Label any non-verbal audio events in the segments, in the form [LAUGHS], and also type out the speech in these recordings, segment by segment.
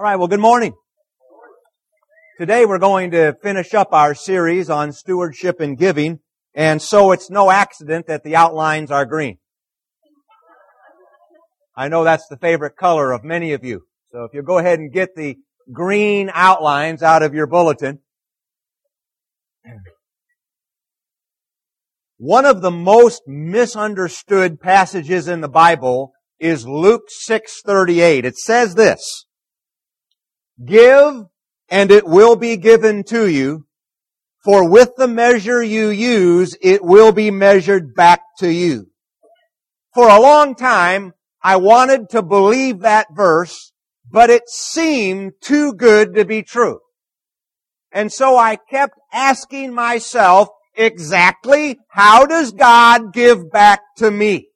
All right, well, good morning. Today we're going to finish up our series on stewardship and giving, and so it's no accident that the outlines are green. I know that's the favorite color of many of you. So if you go ahead and get the green outlines out of your bulletin. One of the most misunderstood passages in the Bible is Luke 6:38. It says this: Give and it will be given to you, for with the measure you use, it will be measured back to you. For a long time, I wanted to believe that verse, but it seemed too good to be true. And so I kept asking myself, exactly how does God give back to me?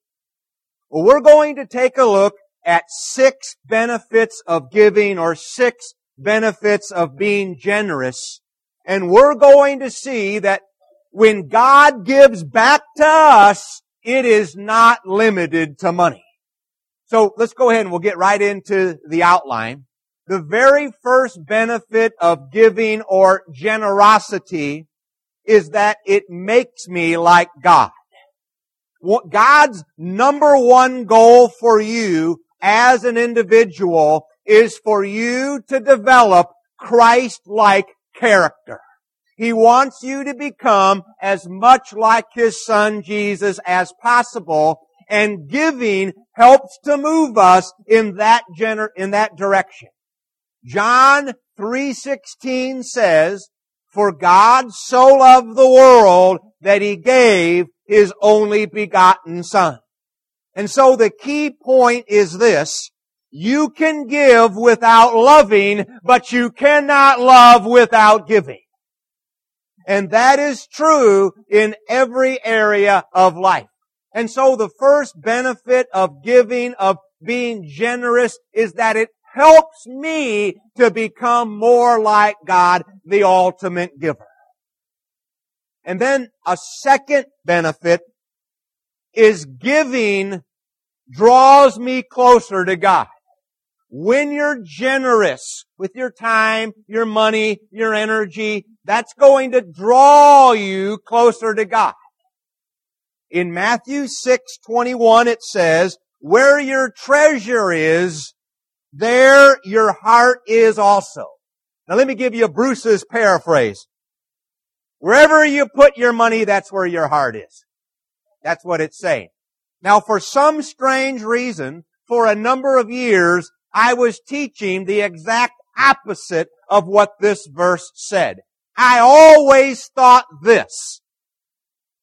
Well, we're going to take a look at six benefits of giving or six benefits of being generous. And we're going to see that when God gives back to us, it is not limited to money. So let's go ahead and we'll get right into the outline. The very first benefit of giving or generosity is that it makes me like God. God's number one goal for you as an individual is for you to develop Christ-like character. He wants you to become as much like His Son Jesus as possible, and giving helps to move us in that gener- in that direction. John 3:16 says, "For God so loved the world that He gave His only begotten Son." And so the key point is this, you can give without loving, but you cannot love without giving. And that is true in every area of life. And so the first benefit of giving, of being generous, is that it helps me to become more like God, the ultimate giver. And then a second benefit is giving draws me closer to God. When you're generous with your time, your money, your energy, that's going to draw you closer to God. In Matthew 6:21 it says, "Where your treasure is, there your heart is also." Now let me give you Bruce's paraphrase. Wherever you put your money, that's where your heart is. That's what it's saying. Now for some strange reason, for a number of years, I was teaching the exact opposite of what this verse said. I always thought this.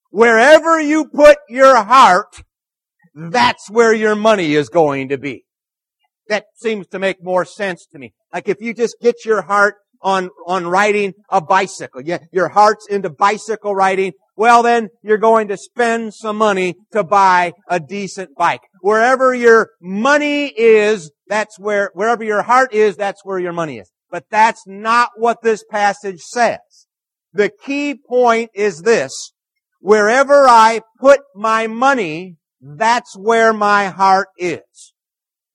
Wherever you put your heart, that's where your money is going to be. That seems to make more sense to me. Like if you just get your heart on, on riding a bicycle, yeah, your heart's into bicycle riding, well then you're going to spend some money to buy a decent bike. Wherever your money is, that's where, wherever your heart is, that's where your money is. But that's not what this passage says. The key point is this. Wherever I put my money, that's where my heart is.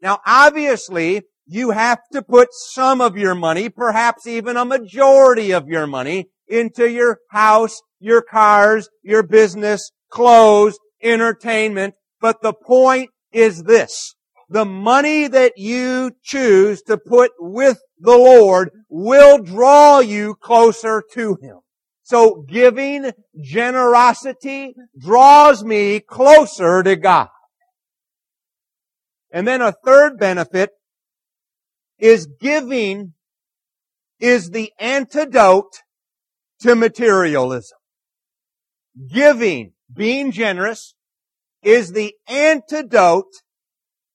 Now obviously, you have to put some of your money, perhaps even a majority of your money, into your house, your cars, your business, clothes, entertainment. But the point is this. The money that you choose to put with the Lord will draw you closer to Him. So giving generosity draws me closer to God. And then a third benefit is giving is the antidote to materialism. Giving, being generous, is the antidote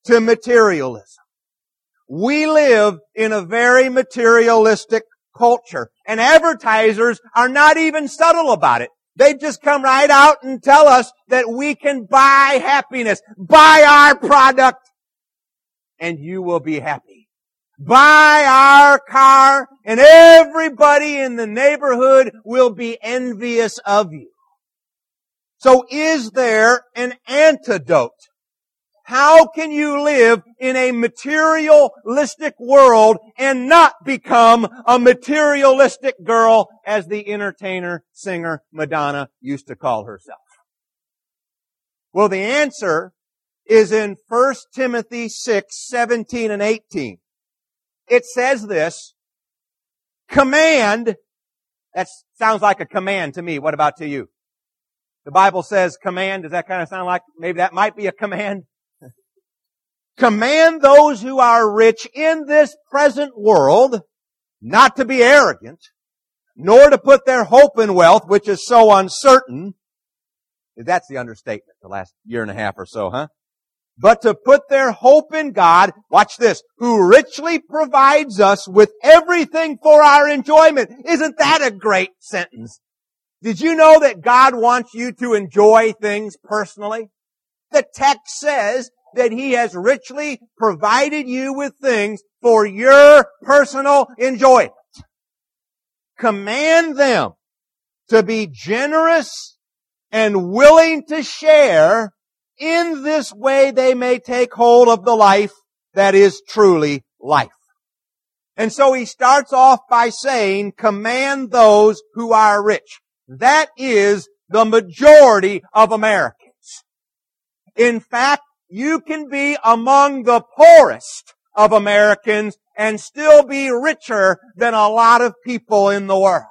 to materialism. We live in a very materialistic culture and advertisers are not even subtle about it. They just come right out and tell us that we can buy happiness. Buy our product and you will be happy buy our car and everybody in the neighborhood will be envious of you. So is there an antidote? How can you live in a materialistic world and not become a materialistic girl as the entertainer, singer Madonna used to call herself? Well, the answer is in 1 Timothy 6, 17 and 18. It says this, command, that sounds like a command to me. What about to you? The Bible says command. Does that kind of sound like maybe that might be a command? [LAUGHS] command those who are rich in this present world not to be arrogant, nor to put their hope in wealth, which is so uncertain. That's the understatement the last year and a half or so, huh? But to put their hope in God, watch this, who richly provides us with everything for our enjoyment. Isn't that a great sentence? Did you know that God wants you to enjoy things personally? The text says that He has richly provided you with things for your personal enjoyment. Command them to be generous and willing to share in this way they may take hold of the life that is truly life. And so he starts off by saying, command those who are rich. That is the majority of Americans. In fact, you can be among the poorest of Americans and still be richer than a lot of people in the world.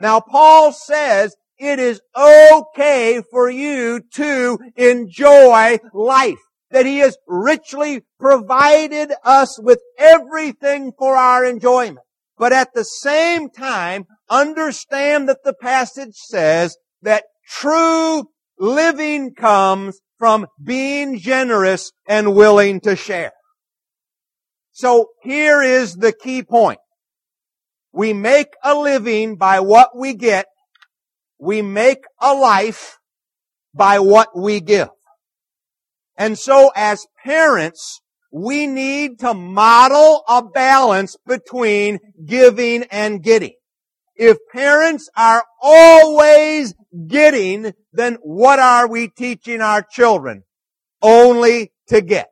Now Paul says it is okay for you to enjoy life. That He has richly provided us with everything for our enjoyment. But at the same time, understand that the passage says that true living comes from being generous and willing to share. So here is the key point. We make a living by what we get. We make a life by what we give. And so as parents, we need to model a balance between giving and getting. If parents are always getting, then what are we teaching our children? Only to get.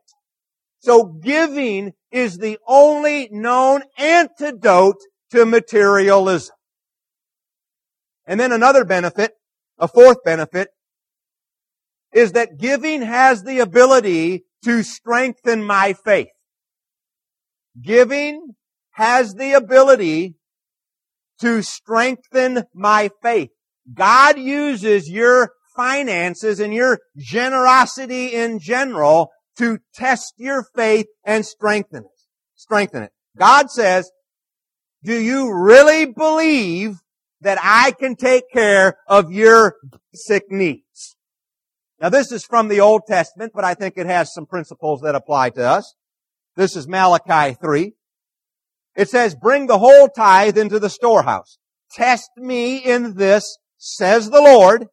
So giving is the only known antidote to materialism. And then another benefit, a fourth benefit, is that giving has the ability to strengthen my faith. Giving has the ability to strengthen my faith. God uses your finances and your generosity in general to test your faith and strengthen it. Strengthen it. God says, do you really believe that I can take care of your sick needs? Now this is from the Old Testament, but I think it has some principles that apply to us. This is Malachi 3. It says, bring the whole tithe into the storehouse. Test me in this, says the Lord,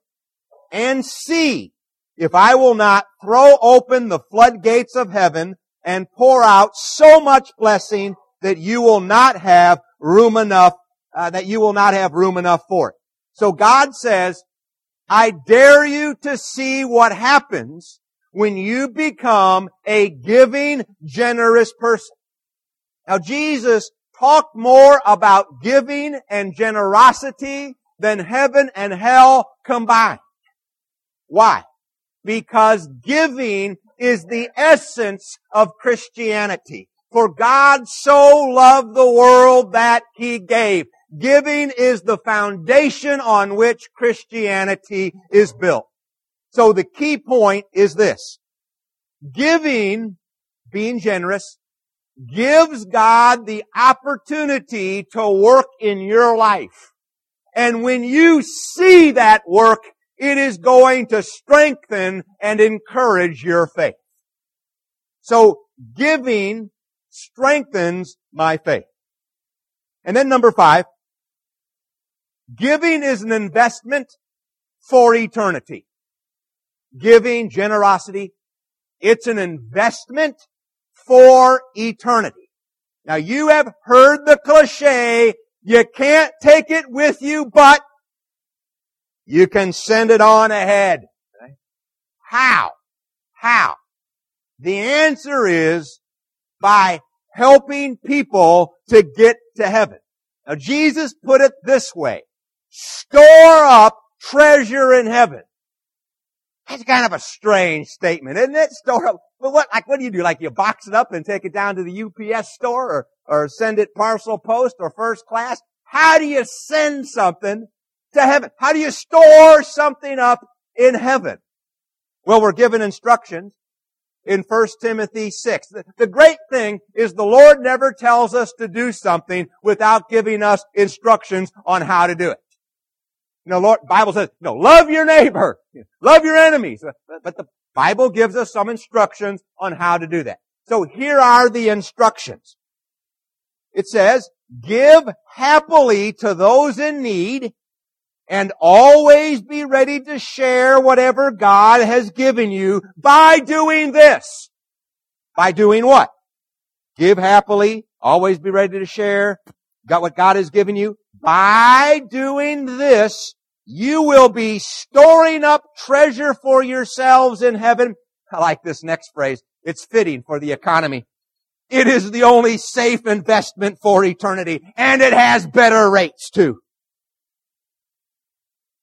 and see if I will not throw open the floodgates of heaven and pour out so much blessing that you will not have room enough, uh, that you will not have room enough for it. So God says, I dare you to see what happens when you become a giving, generous person. Now Jesus talked more about giving and generosity than heaven and hell combined. Why? Because giving is the essence of Christianity. For God so loved the world that He gave. Giving is the foundation on which Christianity is built. So the key point is this. Giving, being generous, gives God the opportunity to work in your life. And when you see that work, it is going to strengthen and encourage your faith. So giving strengthens my faith. And then number five, giving is an investment for eternity. Giving, generosity, it's an investment for eternity. Now you have heard the cliche, you can't take it with you, but you can send it on ahead. How? How? The answer is by helping people to get to heaven. Now Jesus put it this way. Store up treasure in heaven. That's kind of a strange statement, isn't it? Store up. But what, like, what do you do? Like, you box it up and take it down to the UPS store or, or send it parcel post or first class? How do you send something to heaven? How do you store something up in heaven? Well, we're given instructions in 1 Timothy 6. The, the great thing is the Lord never tells us to do something without giving us instructions on how to do it. You know, Lord, Bible says, you know, love your neighbor, love your enemies. But the Bible gives us some instructions on how to do that. So here are the instructions. It says, give happily to those in need and always be ready to share whatever God has given you by doing this. By doing what? Give happily, always be ready to share, got what God has given you. By doing this, you will be storing up treasure for yourselves in heaven. I like this next phrase. It's fitting for the economy. It is the only safe investment for eternity, and it has better rates too.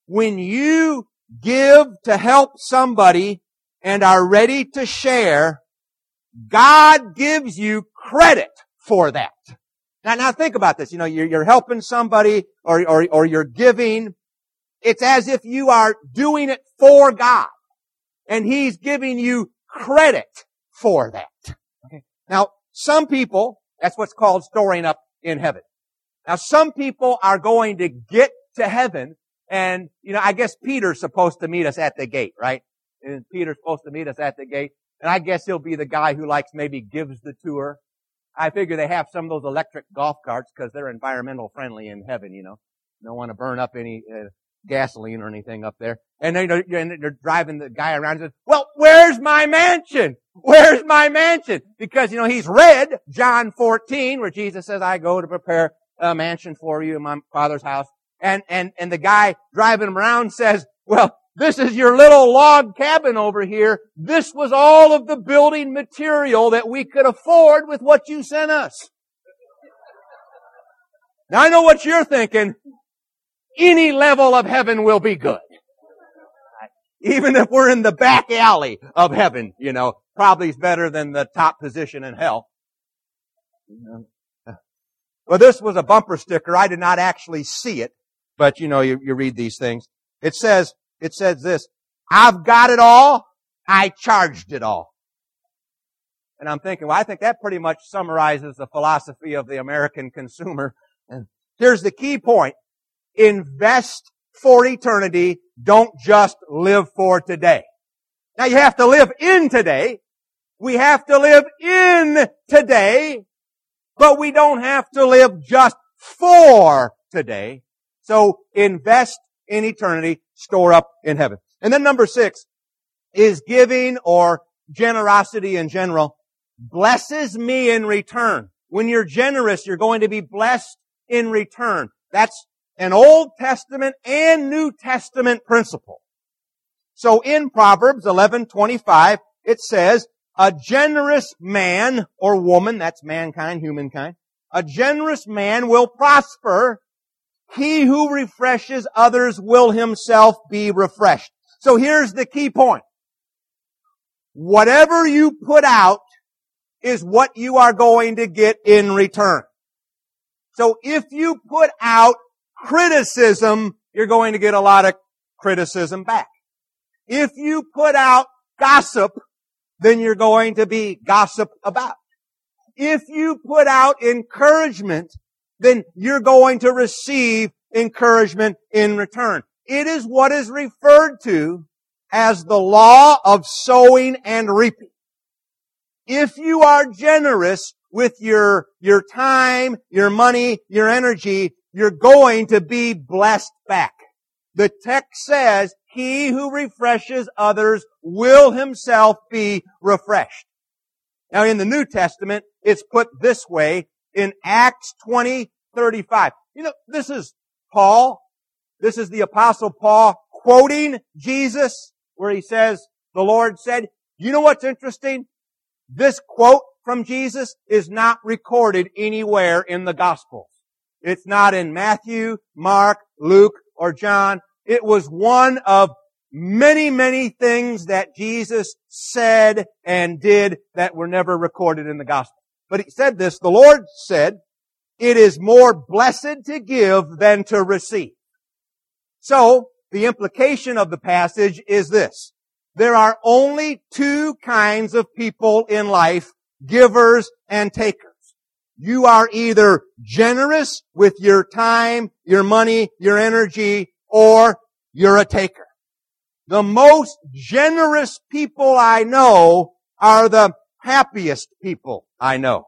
When you give to help somebody and are ready to share, God gives you credit for that. Now, now think about this. You know, you're, you're helping somebody or, or, or you're giving. It's as if you are doing it for God. And He's giving you credit for that. Okay. Now, some people, that's what's called storing up in heaven. Now, some people are going to get to heaven and, you know, I guess Peter's supposed to meet us at the gate, right? And Peter's supposed to meet us at the gate. And I guess he'll be the guy who likes maybe gives the tour I figure they have some of those electric golf carts because they're environmental friendly in heaven, you know. Don't want to burn up any uh, gasoline or anything up there. And then they're driving the guy around and says, well, where's my mansion? Where's my mansion? Because, you know, he's read John 14 where Jesus says, I go to prepare a mansion for you in my father's house. And, and, and the guy driving him around says, well, this is your little log cabin over here. This was all of the building material that we could afford with what you sent us. Now I know what you're thinking. Any level of heaven will be good. Even if we're in the back alley of heaven, you know, probably is better than the top position in hell. Well, this was a bumper sticker. I did not actually see it, but you know, you, you read these things. It says, it says this, I've got it all, I charged it all. And I'm thinking, well, I think that pretty much summarizes the philosophy of the American consumer. And here's the key point. Invest for eternity. Don't just live for today. Now you have to live in today. We have to live in today, but we don't have to live just for today. So invest in eternity store up in heaven. And then number six is giving or generosity in general blesses me in return. When you're generous, you're going to be blessed in return. That's an Old Testament and New Testament principle. So in Proverbs 11:25 it says, "A generous man or woman, that's mankind, humankind, a generous man will prosper he who refreshes others will himself be refreshed. So here's the key point. Whatever you put out is what you are going to get in return. So if you put out criticism, you're going to get a lot of criticism back. If you put out gossip, then you're going to be gossiped about. If you put out encouragement, then you're going to receive encouragement in return. It is what is referred to as the law of sowing and reaping. If you are generous with your, your time, your money, your energy, you're going to be blessed back. The text says, he who refreshes others will himself be refreshed. Now in the New Testament, it's put this way, in Acts 20, 35. You know, this is Paul. This is the apostle Paul quoting Jesus where he says, the Lord said, you know what's interesting? This quote from Jesus is not recorded anywhere in the Gospels. It's not in Matthew, Mark, Luke, or John. It was one of many, many things that Jesus said and did that were never recorded in the Gospel. But he said this, the Lord said, it is more blessed to give than to receive. So, the implication of the passage is this. There are only two kinds of people in life, givers and takers. You are either generous with your time, your money, your energy, or you're a taker. The most generous people I know are the happiest people I know.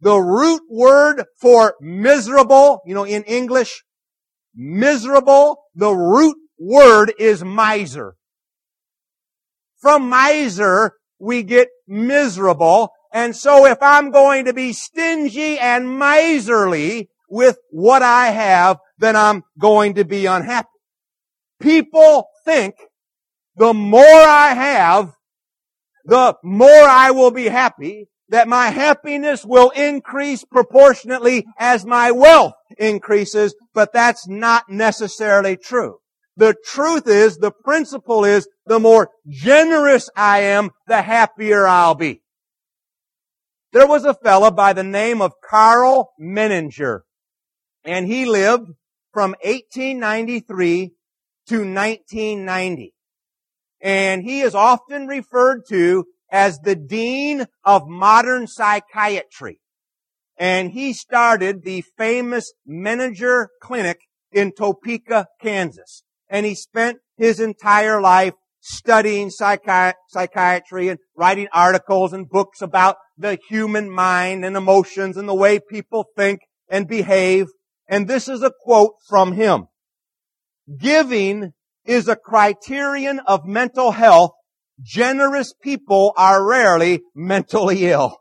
The root word for miserable, you know, in English, miserable, the root word is miser. From miser, we get miserable. And so if I'm going to be stingy and miserly with what I have, then I'm going to be unhappy. People think the more I have, the more I will be happy that my happiness will increase proportionately as my wealth increases, but that's not necessarily true. The truth is, the principle is, the more generous I am, the happier I'll be. There was a fellow by the name of Karl Menninger, and he lived from 1893 to 1990. And he is often referred to as the Dean of Modern Psychiatry. And he started the famous Menninger Clinic in Topeka, Kansas. And he spent his entire life studying psychi- psychiatry and writing articles and books about the human mind and emotions and the way people think and behave. And this is a quote from him. Giving is a criterion of mental health generous people are rarely mentally ill.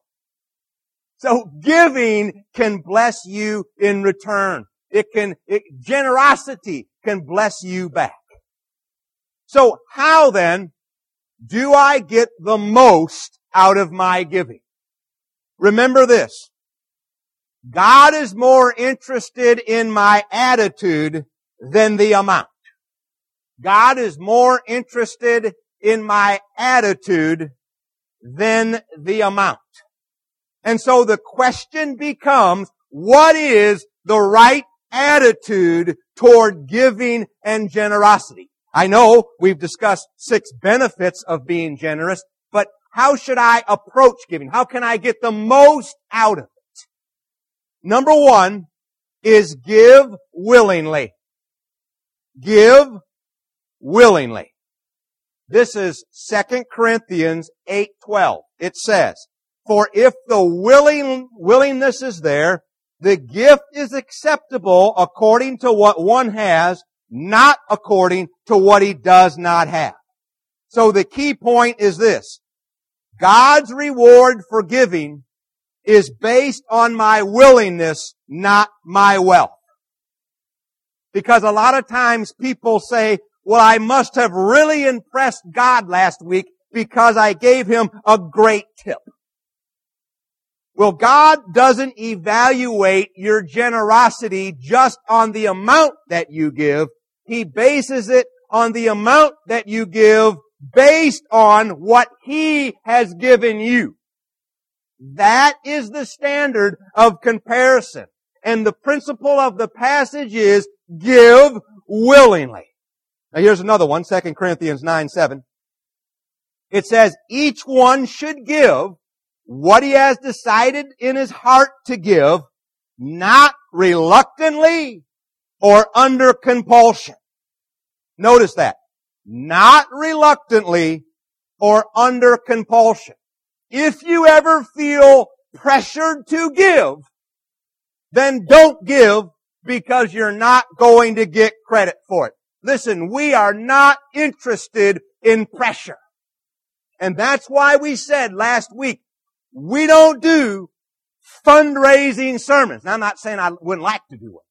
So giving can bless you in return. It can, it, generosity can bless you back. So how then do I get the most out of my giving? Remember this. God is more interested in my attitude than the amount. God is more interested in my attitude than the amount. And so the question becomes, what is the right attitude toward giving and generosity? I know we've discussed six benefits of being generous, but how should I approach giving? How can I get the most out of it? Number one is give willingly. Give willingly. This is 2 Corinthians 8:12. It says, "For if the willing willingness is there, the gift is acceptable according to what one has, not according to what he does not have." So the key point is this. God's reward for giving is based on my willingness, not my wealth. Because a lot of times people say, well, I must have really impressed God last week because I gave him a great tip. Well, God doesn't evaluate your generosity just on the amount that you give. He bases it on the amount that you give based on what He has given you. That is the standard of comparison. And the principle of the passage is give willingly. Now here's another one, 2 Corinthians 9, 7. It says, each one should give what he has decided in his heart to give, not reluctantly or under compulsion. Notice that. Not reluctantly or under compulsion. If you ever feel pressured to give, then don't give because you're not going to get credit for it. Listen, we are not interested in pressure. And that's why we said last week, we don't do fundraising sermons. Now I'm not saying I wouldn't like to do one.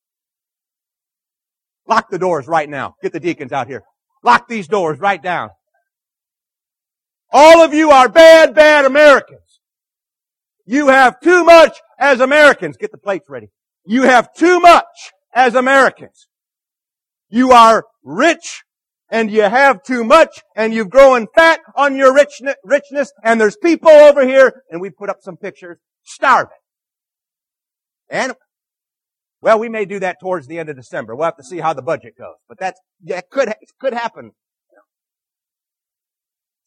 Lock the doors right now. Get the deacons out here. Lock these doors right down. All of you are bad, bad Americans. You have too much as Americans. Get the plates ready. You have too much as Americans. You are rich and you have too much and you've grown fat on your richness and there's people over here and we put up some pictures starving. And well, we may do that towards the end of December. We'll have to see how the budget goes. But that's, it could, could happen.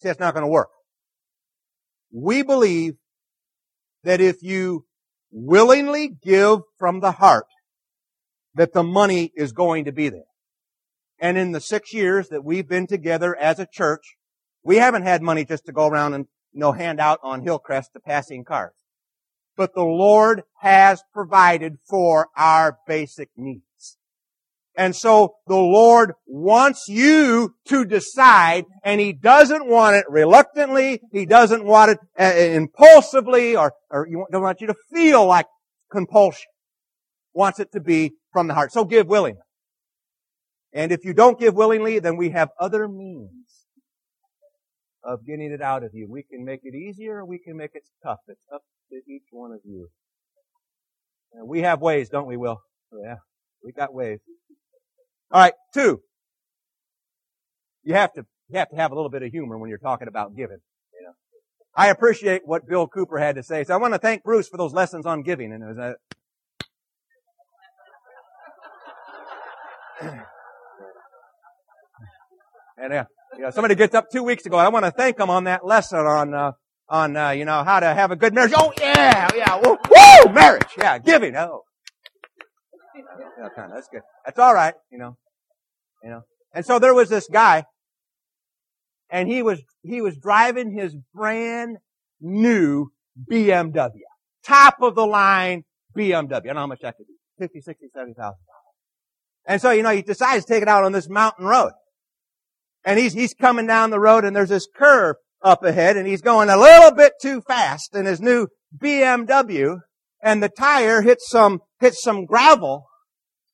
See, it's not going to work. We believe that if you willingly give from the heart, that the money is going to be there. And in the six years that we've been together as a church, we haven't had money just to go around and, you know, hand out on Hillcrest to passing cars but the Lord has provided for our basic needs. And so the Lord wants you to decide, and He doesn't want it reluctantly, He doesn't want it uh, impulsively, or, or He don't want you to feel like compulsion. Wants it to be from the heart. So give willingly. And if you don't give willingly, then we have other means of getting it out of you. We can make it easier or we can make it tough. It's up to each one of you. And we have ways, don't we, Will? Oh, yeah, we got ways. All right, two. You have to you have to have a little bit of humor when you're talking about giving. You know, I appreciate what Bill Cooper had to say. So I want to thank Bruce for those lessons on giving. And it was a, and uh, you know, somebody gets up two weeks ago. I want to thank him on that lesson on uh, on, uh, you know, how to have a good marriage. Oh, yeah, yeah, woo, woo marriage. Yeah, giving. Oh. Yeah, kind of, that's good. That's all right, you know. You know. And so there was this guy, and he was, he was driving his brand new BMW. Top of the line BMW. I don't know how much that could be. 50, 60, 70,000 dollars. And so, you know, he decides to take it out on this mountain road. And he's, he's coming down the road and there's this curve up ahead and he's going a little bit too fast in his new BMW and the tire hits some, hits some gravel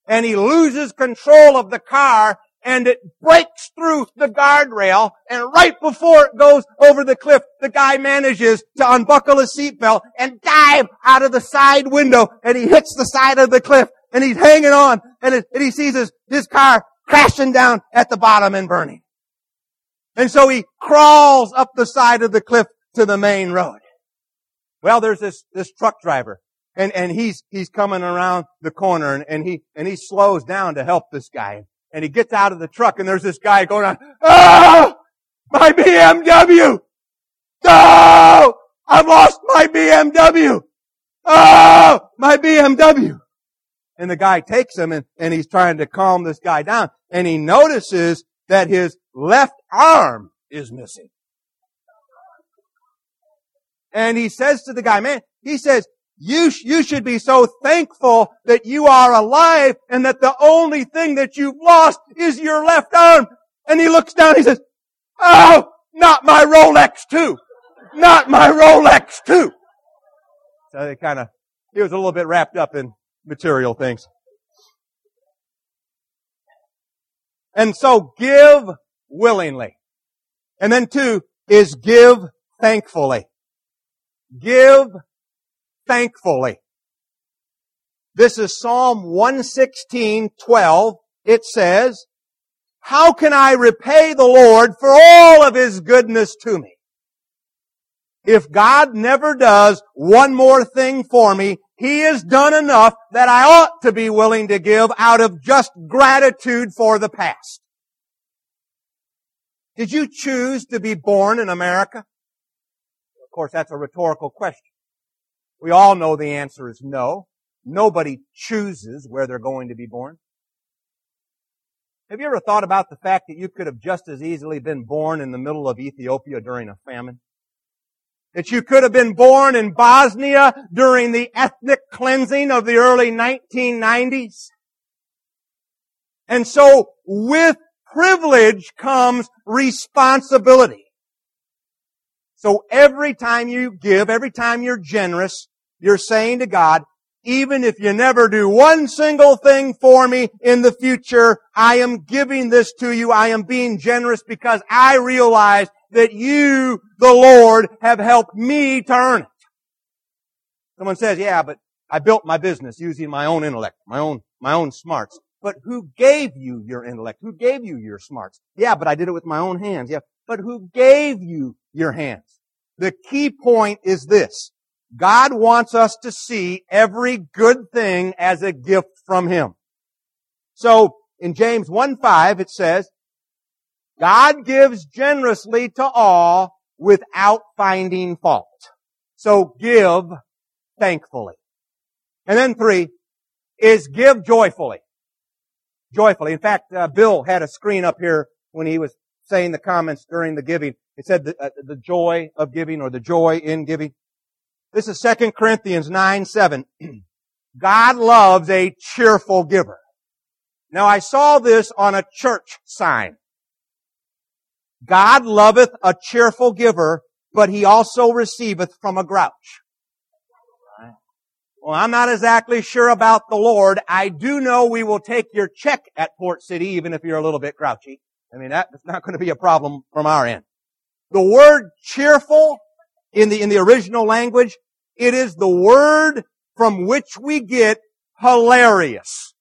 and he loses control of the car and it breaks through the guardrail and right before it goes over the cliff, the guy manages to unbuckle his seatbelt and dive out of the side window and he hits the side of the cliff and he's hanging on and, it, and he sees his, his car crashing down at the bottom and burning. And so he crawls up the side of the cliff to the main road. Well, there's this, this truck driver and, and he's, he's coming around the corner and, and he, and he slows down to help this guy. And he gets out of the truck and there's this guy going on, ah, my BMW! Oh, I've lost my BMW! Oh, my BMW! And the guy takes him and, and he's trying to calm this guy down. And he notices that his left arm is missing. And he says to the guy, man, he says, you, you should be so thankful that you are alive and that the only thing that you've lost is your left arm. And he looks down, he says, oh, not my Rolex too. Not my Rolex too. So they kind of, he was a little bit wrapped up in material things. And so give willingly. And then two is give thankfully. Give thankfully. This is Psalm 116, 12. It says, How can I repay the Lord for all of His goodness to me? If God never does one more thing for me, He has done enough that I ought to be willing to give out of just gratitude for the past. Did you choose to be born in America? Of course, that's a rhetorical question. We all know the answer is no. Nobody chooses where they're going to be born. Have you ever thought about the fact that you could have just as easily been born in the middle of Ethiopia during a famine? That you could have been born in Bosnia during the ethnic cleansing of the early 1990s? And so, with privilege comes responsibility. So every time you give, every time you're generous, you're saying to God, even if you never do one single thing for me in the future, I am giving this to you. I am being generous because I realize that you, the Lord, have helped me to earn it. Someone says, yeah, but I built my business using my own intellect, my own, my own smarts. But who gave you your intellect? Who gave you your smarts? Yeah, but I did it with my own hands. Yeah, but who gave you your hands? The key point is this. God wants us to see every good thing as a gift from Him. So, in James 1-5 it says, God gives generously to all without finding fault. So give thankfully. And then three is give joyfully. Joyfully. In fact, uh, Bill had a screen up here when he was saying the comments during the giving. It said the, uh, the joy of giving or the joy in giving. This is 2 Corinthians 9, 7. [CLEARS THROAT] God loves a cheerful giver. Now I saw this on a church sign. God loveth a cheerful giver, but he also receiveth from a grouch. Well, I'm not exactly sure about the Lord. I do know we will take your check at Port City, even if you're a little bit grouchy. I mean, that's not going to be a problem from our end. The word cheerful in the, in the original language, it is the word from which we get hilarious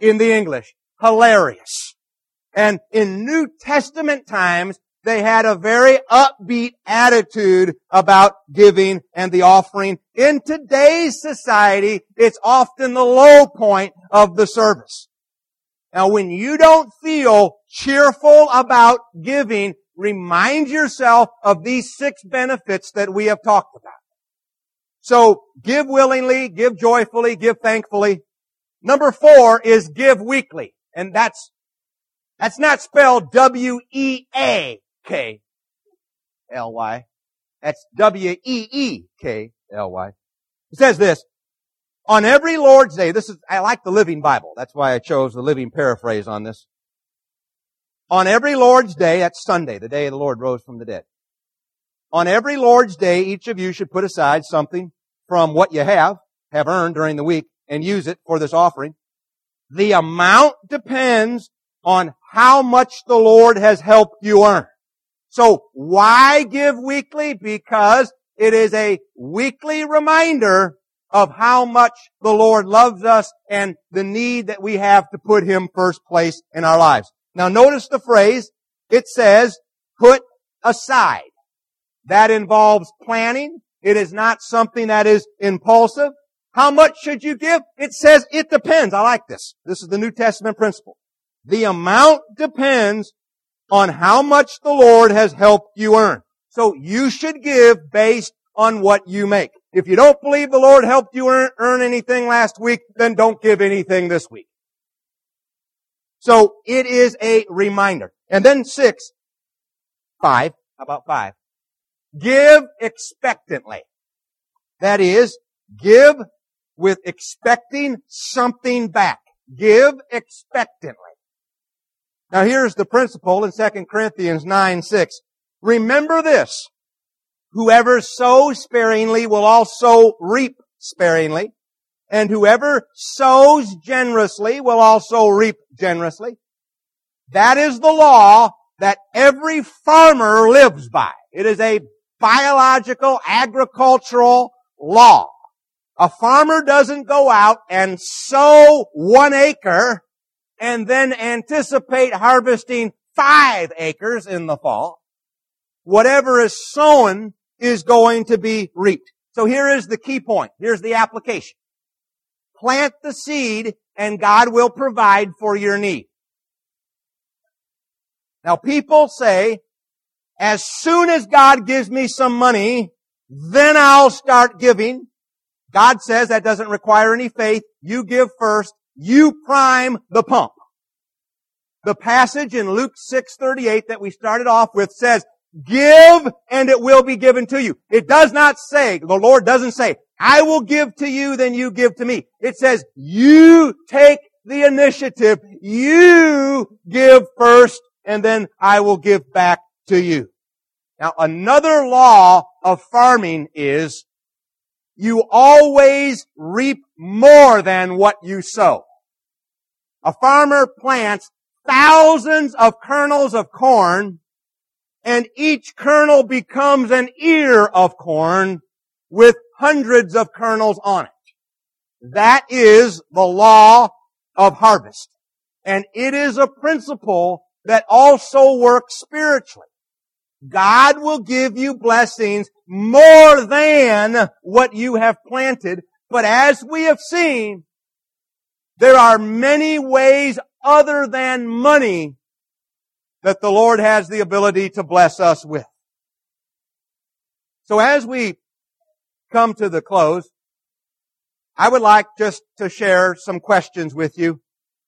in the English. Hilarious. And in New Testament times, they had a very upbeat attitude about giving and the offering. In today's society, it's often the low point of the service. Now when you don't feel cheerful about giving, remind yourself of these six benefits that we have talked about. So give willingly, give joyfully, give thankfully. Number four is give weekly. And that's, that's not spelled W-E-A. K-L-Y. That's W-E-E-K-L-Y. It says this, on every Lord's Day, this is, I like the Living Bible. That's why I chose the Living paraphrase on this. On every Lord's Day, that's Sunday, the day the Lord rose from the dead. On every Lord's Day, each of you should put aside something from what you have, have earned during the week, and use it for this offering. The amount depends on how much the Lord has helped you earn. So why give weekly? Because it is a weekly reminder of how much the Lord loves us and the need that we have to put Him first place in our lives. Now notice the phrase, it says, put aside. That involves planning. It is not something that is impulsive. How much should you give? It says it depends. I like this. This is the New Testament principle. The amount depends on how much the Lord has helped you earn. So you should give based on what you make. If you don't believe the Lord helped you earn, earn anything last week, then don't give anything this week. So it is a reminder. And then six, five, how about five? Give expectantly. That is, give with expecting something back. Give expectantly. Now here's the principle in 2 Corinthians 9, 6. Remember this. Whoever sows sparingly will also reap sparingly. And whoever sows generously will also reap generously. That is the law that every farmer lives by. It is a biological, agricultural law. A farmer doesn't go out and sow one acre and then anticipate harvesting five acres in the fall. Whatever is sown is going to be reaped. So here is the key point. Here's the application. Plant the seed and God will provide for your need. Now people say, as soon as God gives me some money, then I'll start giving. God says that doesn't require any faith. You give first you prime the pump. The passage in Luke 6:38 that we started off with says, "Give and it will be given to you." It does not say, the Lord doesn't say, "I will give to you, then you give to me." It says, "You take the initiative. You give first and then I will give back to you." Now another law of farming is you always reap more than what you sow. A farmer plants thousands of kernels of corn and each kernel becomes an ear of corn with hundreds of kernels on it. That is the law of harvest. And it is a principle that also works spiritually. God will give you blessings more than what you have planted. But as we have seen, there are many ways other than money that the Lord has the ability to bless us with. So as we come to the close, I would like just to share some questions with you.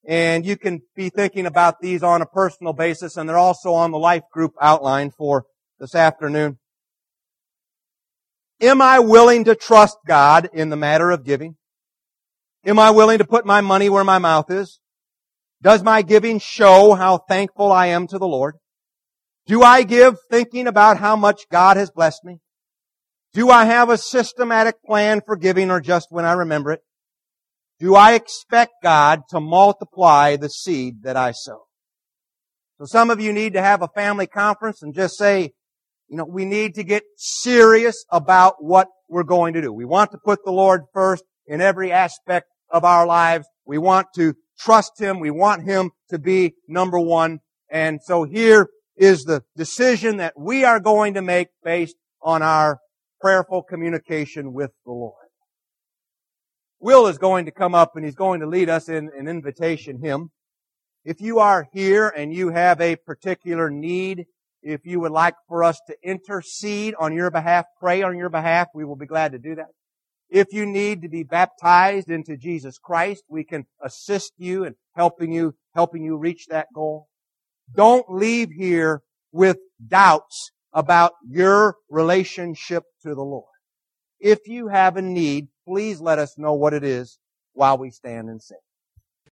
And you can be thinking about these on a personal basis, and they're also on the life group outline for this afternoon. Am I willing to trust God in the matter of giving? Am I willing to put my money where my mouth is? Does my giving show how thankful I am to the Lord? Do I give thinking about how much God has blessed me? Do I have a systematic plan for giving or just when I remember it? Do I expect God to multiply the seed that I sow? So some of you need to have a family conference and just say, you know, we need to get serious about what we're going to do. We want to put the Lord first in every aspect of our lives. We want to trust Him. We want Him to be number one. And so here is the decision that we are going to make based on our prayerful communication with the Lord. Will is going to come up and he's going to lead us in an invitation hymn. If you are here and you have a particular need, if you would like for us to intercede on your behalf, pray on your behalf, we will be glad to do that. If you need to be baptized into Jesus Christ, we can assist you in helping you, helping you reach that goal. Don't leave here with doubts about your relationship to the Lord. If you have a need, please let us know what it is while we stand and sing.